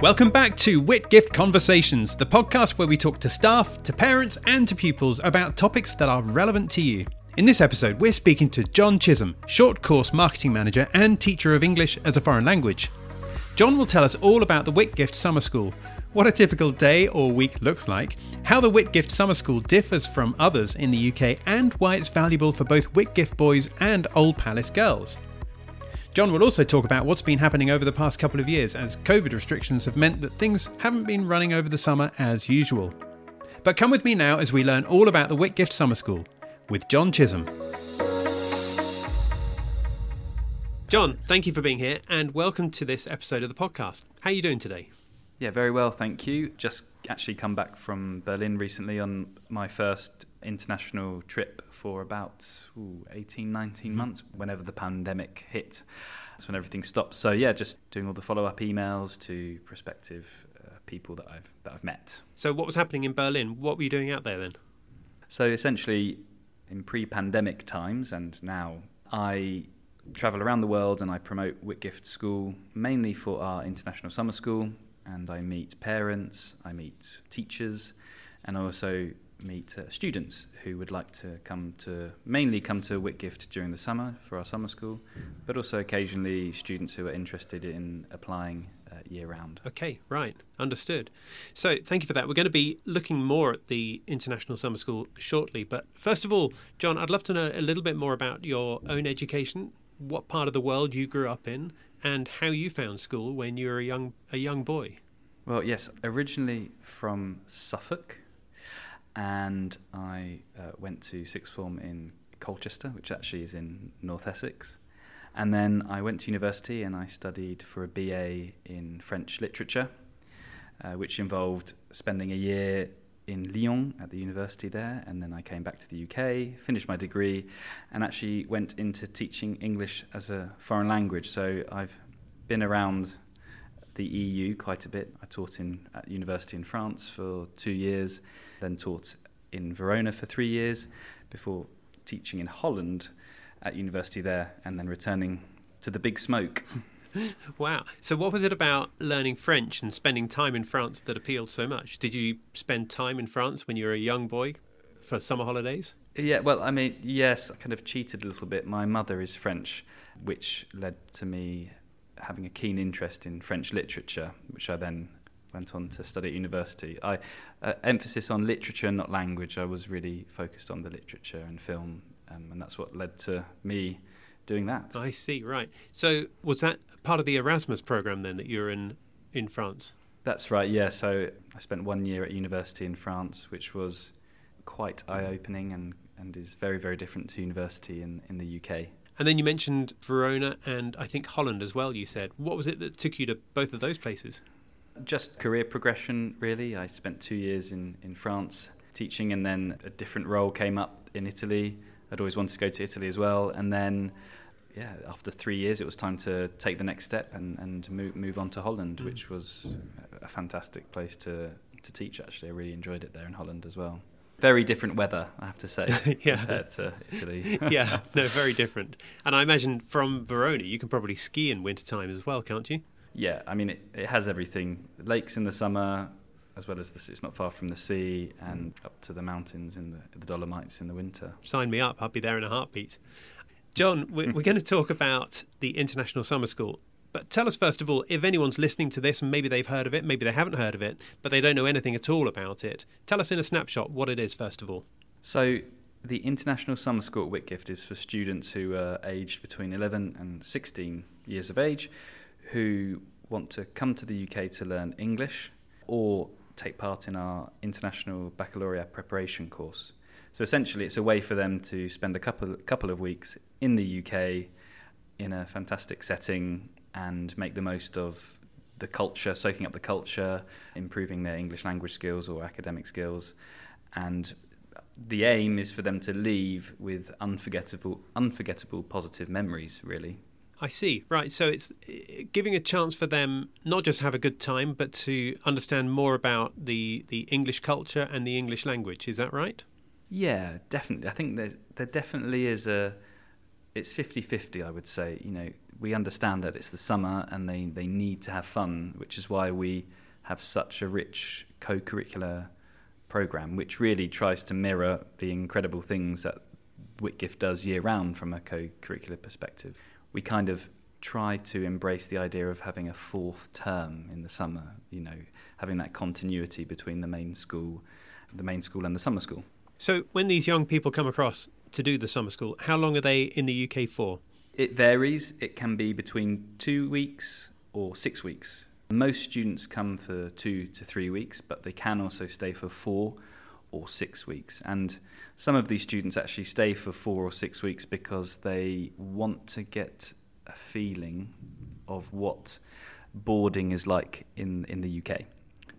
Welcome back to Whitgift Conversations, the podcast where we talk to staff, to parents, and to pupils about topics that are relevant to you. In this episode, we're speaking to John Chisholm, short course marketing manager and teacher of English as a foreign language. John will tell us all about the Whitgift Summer School, what a typical day or week looks like, how the Whitgift Summer School differs from others in the UK, and why it's valuable for both Whitgift boys and Old Palace girls. John will also talk about what's been happening over the past couple of years as COVID restrictions have meant that things haven't been running over the summer as usual. But come with me now as we learn all about the Whitgift Summer School with John Chisholm. John, thank you for being here and welcome to this episode of the podcast. How are you doing today? Yeah, very well, thank you. Just actually come back from Berlin recently on my first international trip for about ooh, 18, 19 mm-hmm. months, whenever the pandemic hit. That's when everything stopped. So yeah, just doing all the follow-up emails to prospective uh, people that I've that I've met. So what was happening in Berlin? What were you doing out there then? So essentially, in pre-pandemic times and now, I travel around the world and I promote Whitgift School mainly for our international summer school. And I meet parents, I meet teachers, and I also meet uh, students who would like to come to mainly come to Whitgift during the summer for our summer school, but also occasionally students who are interested in applying uh, year round. Okay, right, understood. So thank you for that. We're going to be looking more at the International Summer School shortly, but first of all, John, I'd love to know a little bit more about your own education, what part of the world you grew up in, and how you found school when you were a young a young boy. Well, yes, originally from Suffolk and I uh, went to sixth form in Colchester, which actually is in North Essex. And then I went to university and I studied for a BA in French literature, uh, which involved spending a year in Lyon at the university there. And then I came back to the UK, finished my degree, and actually went into teaching English as a foreign language. So I've been around the EU quite a bit. I taught in at university in France for two years then taught in Verona for three years before teaching in Holland at university there and then returning to the big smoke. wow. So, what was it about learning French and spending time in France that appealed so much? Did you spend time in France when you were a young boy for summer holidays? Yeah, well, I mean, yes, I kind of cheated a little bit. My mother is French, which led to me having a keen interest in French literature, which I then went on to study at university. I uh, emphasis on literature, not language. I was really focused on the literature and film, um, and that's what led to me doing that. I see. Right. So was that part of the Erasmus program then that you're in in France? That's right. Yeah. So I spent one year at university in France, which was quite eye-opening and and is very very different to university in in the UK. And then you mentioned Verona and I think Holland as well. You said what was it that took you to both of those places? Just career progression, really. I spent two years in, in France teaching, and then a different role came up in Italy. I'd always wanted to go to Italy as well. And then, yeah, after three years, it was time to take the next step and, and move, move on to Holland, mm. which was a fantastic place to, to teach, actually. I really enjoyed it there in Holland as well very different weather, I have to say, yeah. compared to Italy. yeah, no, very different. And I imagine from Verona, you can probably ski in wintertime as well, can't you? yeah, I mean, it, it has everything. Lakes in the summer, as well as the, it's not far from the sea, and mm. up to the mountains in the, the Dolomites in the winter. Sign me up. I'll be there in a heartbeat. John, we're, we're going to talk about the International Summer School. But tell us, first of all, if anyone's listening to this and maybe they've heard of it, maybe they haven't heard of it, but they don't know anything at all about it, tell us in a snapshot what it is, first of all. So, the International Summer School at Whitgift is for students who are aged between 11 and 16 years of age who want to come to the UK to learn English or take part in our international baccalaureate preparation course. So essentially, it's a way for them to spend a couple couple of weeks in the UK in a fantastic setting and make the most of the culture, soaking up the culture, improving their English language skills or academic skills, and the aim is for them to leave with unforgettable, unforgettable positive memories. Really, I see. Right. So it's eh, giving a chance for them not just have a good time, but to understand more about the, the English culture and the English language. Is that right? Yeah, definitely. I think there there definitely is a it's 50-50 I would say. You know we understand that it's the summer and they they need to have fun which is why we have such a rich co-curricular program which really tries to mirror the incredible things that Whitgift does year round from a co-curricular perspective. We kind of try to embrace the idea of having a fourth term in the summer you know having that continuity between the main school the main school and the summer school. So when these young people come across to do the summer school, how long are they in the UK for? It varies. It can be between two weeks or six weeks. Most students come for two to three weeks, but they can also stay for four or six weeks. And some of these students actually stay for four or six weeks because they want to get a feeling of what boarding is like in, in the UK.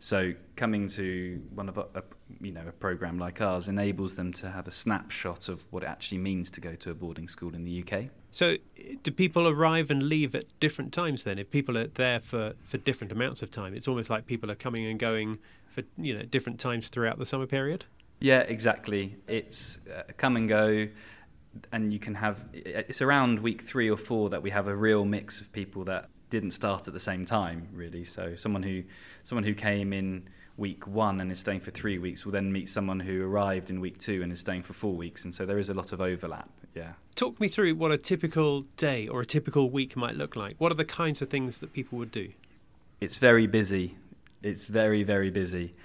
So coming to one of a, a, you know a program like ours enables them to have a snapshot of what it actually means to go to a boarding school in the UK. So do people arrive and leave at different times then? If people are there for, for different amounts of time, it's almost like people are coming and going for you know different times throughout the summer period. Yeah, exactly. It's uh, come and go and you can have it's around week 3 or 4 that we have a real mix of people that didn't start at the same time really. So someone who someone who came in week one and is staying for three weeks will then meet someone who arrived in week two and is staying for four weeks. And so there is a lot of overlap yeah. Talk me through what a typical day or a typical week might look like. What are the kinds of things that people would do? It's very busy. It's very very busy.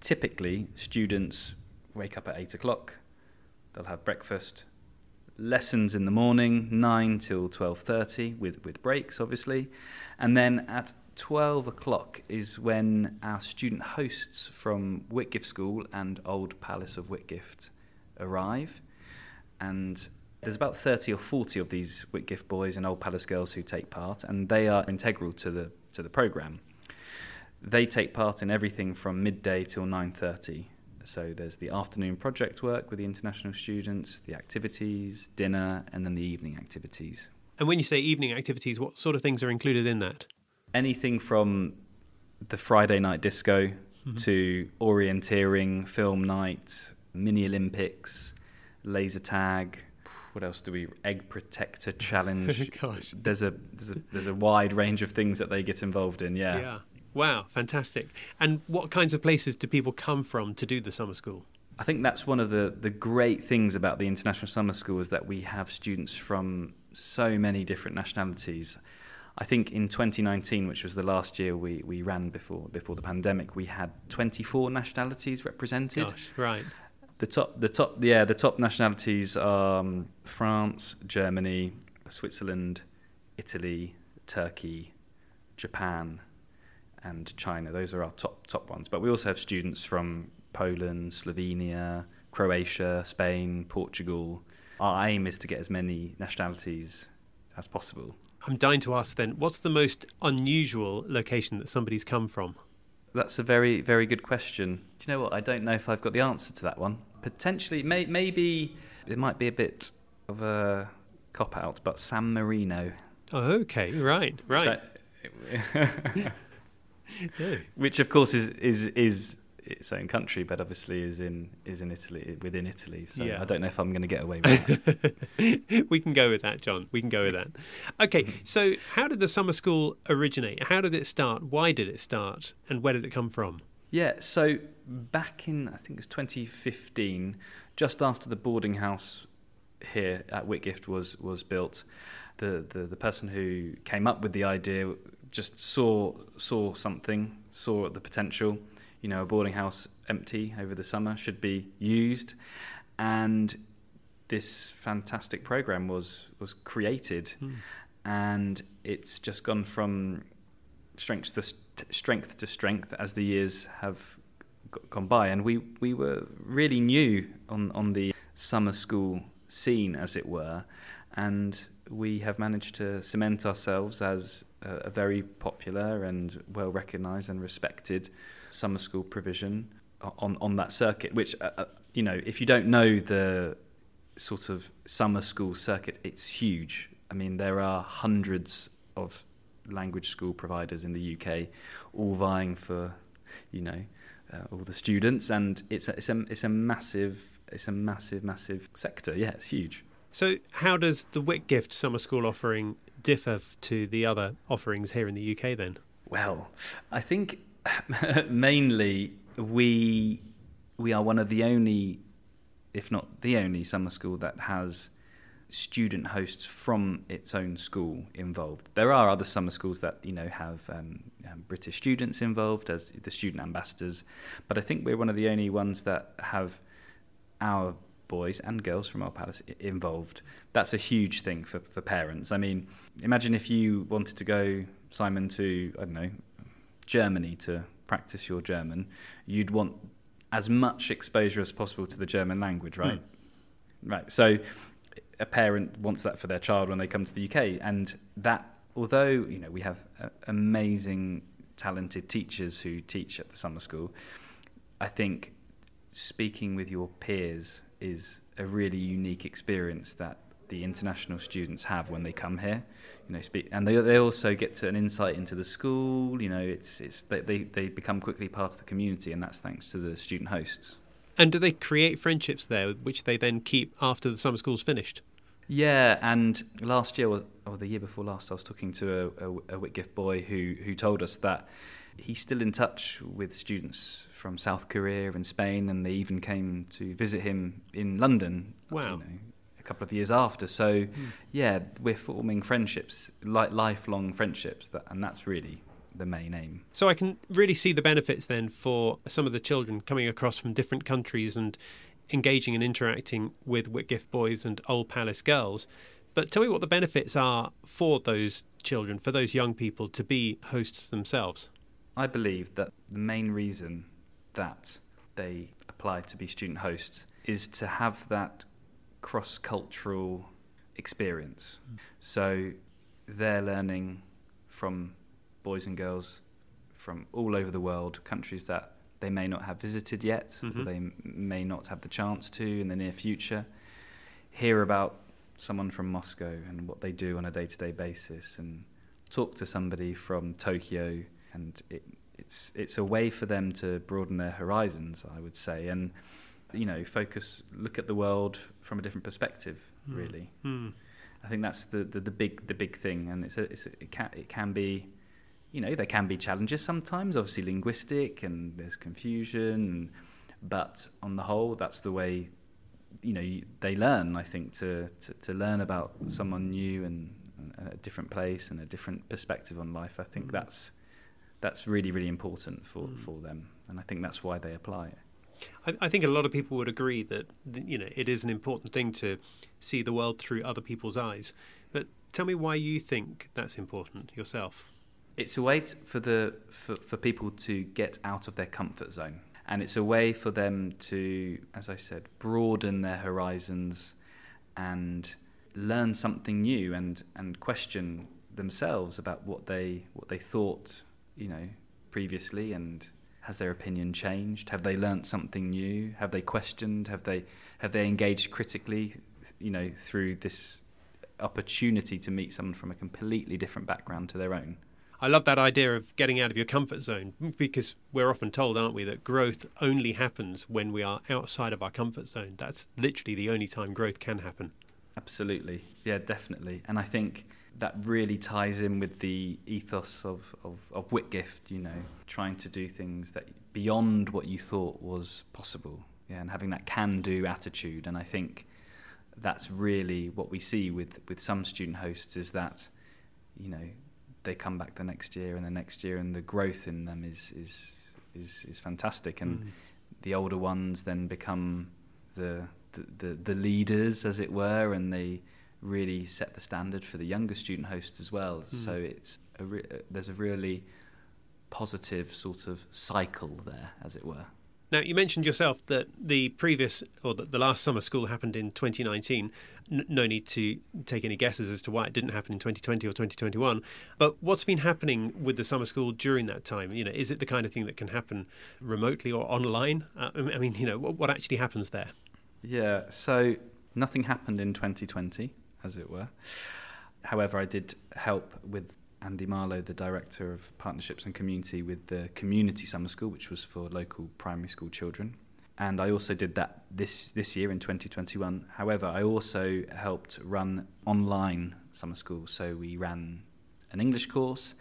Typically students wake up at eight o'clock. They'll have breakfast lessons in the morning, 9 till 12.30, with, with breaks, obviously. And then at 12 o'clock is when our student hosts from Whitgift School and Old Palace of Whitgift arrive. And there's about 30 or 40 of these Whitgift boys and Old Palace girls who take part, and they are integral to the, to the programme. They take part in everything from midday till 9.30 so there's the afternoon project work with the international students, the activities, dinner, and then the evening activities. And when you say evening activities, what sort of things are included in that? Anything from the Friday night disco mm-hmm. to orienteering, film night, mini Olympics, laser tag. What else do we? Egg protector challenge. Gosh. There's a, there's a there's a wide range of things that they get involved in. Yeah. Yeah. Wow, fantastic. And what kinds of places do people come from to do the summer school? I think that's one of the, the great things about the International Summer School is that we have students from so many different nationalities. I think in 2019, which was the last year we, we ran before before the pandemic, we had 24 nationalities represented. Gosh, right. The top, the top, yeah, the top nationalities are um, France, Germany, Switzerland, Italy, Turkey, Japan, and China. Those are our top top ones. But we also have students from Poland, Slovenia, Croatia, Spain, Portugal. Our aim is to get as many nationalities as possible. I'm dying to ask then, what's the most unusual location that somebody's come from? That's a very, very good question. Do you know what? I don't know if I've got the answer to that one. Potentially, may, maybe it might be a bit of a cop out, but San Marino. Oh, okay, right, right. Which of course is is is its own country, but obviously is in is in Italy within Italy. So yeah. I don't know if I'm going to get away with that. we can go with that, John. We can go with that. Okay, mm-hmm. so how did the summer school originate? How did it start? Why did it start? And where did it come from? Yeah, so back in I think it was 2015, just after the boarding house here at Whitgift was was built, the, the the person who came up with the idea just saw saw something, saw the potential. You know, a boarding house empty over the summer should be used, and this fantastic program was was created, mm. and it's just gone from strength to strength to strength as the years have gone by, and we we were really new on on the summer school scene, as it were, and we have managed to cement ourselves as a, very popular and well recognised and respected summer school provision on on that circuit. Which uh, uh, you know, if you don't know the sort of summer school circuit, it's huge. I mean, there are hundreds of language school providers in the UK, all vying for, you know, uh, all the students, and it's a, it's a it's a massive it's a massive massive sector. Yeah, it's huge. So, how does the Whitgift Summer School offering differ to the other offerings here in the UK then? Well, I think mainly we we are one of the only, if not the only, summer school that has student hosts from its own school involved. There are other summer schools that you know have um, um, British students involved as the student ambassadors, but I think we're one of the only ones that have our boys and girls from Old Palace involved. That's a huge thing for, for parents. I mean, imagine if you wanted to go, Simon, to I don't know Germany to practice your German, you'd want as much exposure as possible to the German language, right? Mm. Right. So a parent wants that for their child when they come to the UK, and that although you know we have uh, amazing, talented teachers who teach at the summer school, I think speaking with your peers is a really unique experience that the international students have when they come here. You know, speak, and they they also get to an insight into the school. You know, it's it's they, they they become quickly part of the community, and that's thanks to the student hosts. And do they create friendships there, which they then keep after the summer school's finished? Yeah, and last year or the year before last, I was talking to a, a, a Whitgift boy who who told us that he's still in touch with students from South Korea and Spain, and they even came to visit him in London. Wow. You know, a couple of years after. So, mm. yeah, we're forming friendships, like lifelong friendships, that, and that's really the main aim. So I can really see the benefits then for some of the children coming across from different countries and engaging and interacting with Whitgift boys and Old Palace girls. But tell me what the benefits are for those children, for those young people to be hosts themselves. I believe that the main reason that they apply to be student hosts is to have that cross cultural experience. Mm. So they're learning from boys and girls from all over the world, countries that they may not have visited yet, mm-hmm. or they may not have the chance to in the near future. Hear about someone from Moscow and what they do on a day to day basis, and talk to somebody from Tokyo, and it, it's it's a way for them to broaden their horizons, I would say, and you know, focus, look at the world from a different perspective. Mm. Really, mm. I think that's the, the, the big the big thing, and it's a, it's a, it can it can be, you know, there can be challenges sometimes. Obviously, linguistic and there's confusion, but on the whole, that's the way, you know, they learn. I think to to, to learn about someone new and, and a different place and a different perspective on life. I think mm. that's that's really really important for mm. for them, and I think that's why they apply it. I, I, think a lot of people would agree that you know it is an important thing to see the world through other people's eyes. But tell me why you think that's important yourself. It's a way to, for the for, for people to get out of their comfort zone, and it's a way for them to, as I said, broaden their horizons and learn something new and and question themselves about what they what they thought you know previously and has their opinion changed? Have they learnt something new? Have they questioned? Have they have they engaged critically? You know, through this opportunity to meet someone from a completely different background to their own. I love that idea of getting out of your comfort zone because we're often told, aren't we, that growth only happens when we are outside of our comfort zone. That's literally the only time growth can happen. Absolutely. Yeah, definitely. And I think that really ties in with the ethos of, of, of Whitgift, you know, trying to do things that beyond what you thought was possible, yeah, and having that can-do attitude. And I think that's really what we see with, with some student hosts is that, you know, they come back the next year and the next year, and the growth in them is is is, is fantastic. And mm. the older ones then become the, the the the leaders, as it were, and they really set the standard for the younger student hosts as well. Mm. So it's a re- uh, there's a really positive sort of cycle there, as it were. Now, you mentioned yourself that the previous or the, the last summer school happened in 2019. N- no need to take any guesses as to why it didn't happen in 2020 or 2021. But what's been happening with the summer school during that time? You know, is it the kind of thing that can happen remotely or online? Uh, I mean, you know, what, what actually happens there? Yeah, so nothing happened in 2020 as it were. However, I did help with Andy Marlowe, the director of partnerships and community, with the community summer school, which was for local primary school children. and I also did that this this year in 2021. However, I also helped run online summer school. So we ran an English course,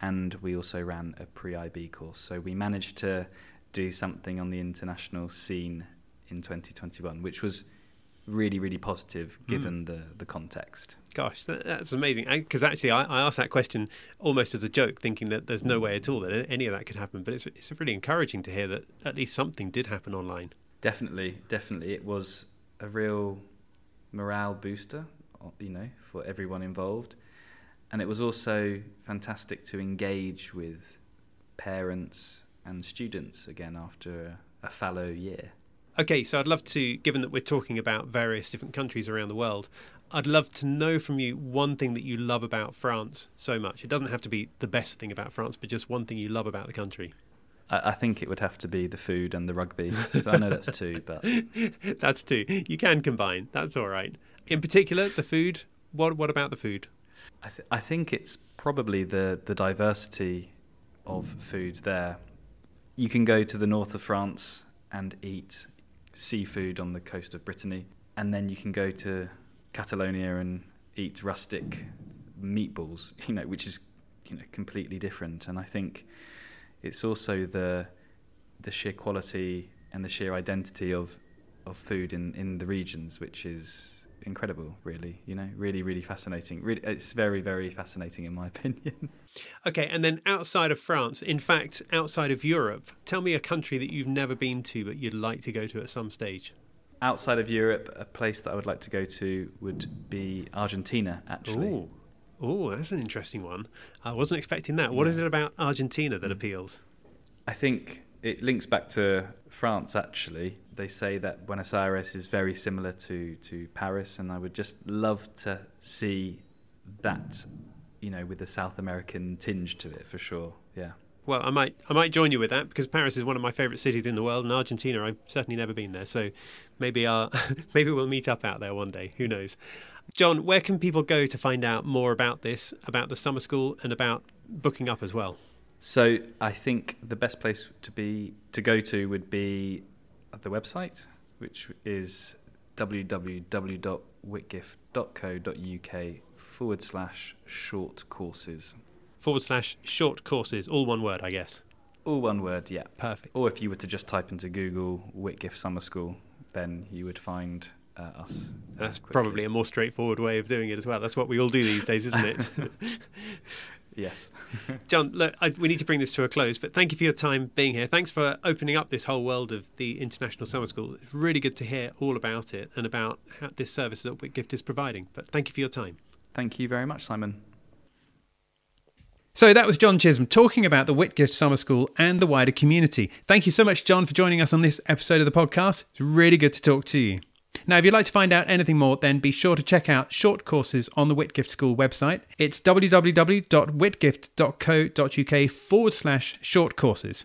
and we also ran a pre-IB course. So we managed to do something on the international scene in 2021, which was really really positive Hmm. given mm. the the context. Gosh, that, that's amazing. Because actually, I, I, asked that question almost as a joke, thinking that there's no way at all that any of that could happen. But it's it's really encouraging to hear that at least something did happen online. Definitely, definitely, it was a real morale booster, you know, for everyone involved, and it was also fantastic to engage with parents and students again after a, a fallow year. Okay, so I'd love to, given that we're talking about various different countries around the world, I'd love to know from you one thing that you love about France so much. It doesn't have to be the best thing about France, but just one thing you love about the country. I, I think it would have to be the food and the rugby. I know that's two, but that's two. You can combine. That's all right. In particular, the food. What What about the food? I, th- I think it's probably the the diversity of food there. You can go to the north of France and eat seafood on the coast of Brittany, and then you can go to Catalonia and eat rustic meatballs, you know, which is you know completely different. And I think it's also the the sheer quality and the sheer identity of of food in, in the regions, which is incredible, really. You know, really, really fascinating. Really, it's very, very fascinating in my opinion. Okay, and then outside of France, in fact, outside of Europe, tell me a country that you've never been to but you'd like to go to at some stage. Outside of Europe, a place that I would like to go to would be Argentina. Actually, oh, oh, that's an interesting one. I wasn't expecting that. What Yeah. is it about Argentina that mm. appeals? I think it links back to France. Actually, they say that Buenos Aires is very similar to to Paris, and I would just love to see that, you know, with a South American tinge to it for sure. Yeah. Well, I might I might join you with that because Paris is one of my favourite cities in the world, and Argentina I've certainly never been there. So maybe I'll, maybe we'll meet up out there one day. Who knows? John, where can people go to find out more about this, about the summer school, and about booking up as well? So I think the best place to be to go to would be the website, which is www.whitgift.co.uk forward slash short courses. Forward slash short courses, all one word, I guess. All one word, yeah. Perfect. Or if you were to just type into Google Whitgift Summer School, then you would find uh, us. uh, That's quickly. probably a more straightforward way of doing it as well. That's what we all do these days, isn't it? yes. John, look, I, we need to bring this to a close, but thank you for your time being here. Thanks for opening up this whole world of the International Summer School. It's really good to hear all about it and about how this service that Whitgift is providing. But thank you for your time. Thank you very much, Simon. So that was John Chisholm talking about the Whitgift Summer School and the wider community. Thank you so much, John, for joining us on this episode of the podcast. It's really good to talk to you. Now, if you'd like to find out anything more, then be sure to check out short courses on the Whitgift School website. It's www.whitgift.co.uk forward slash short courses.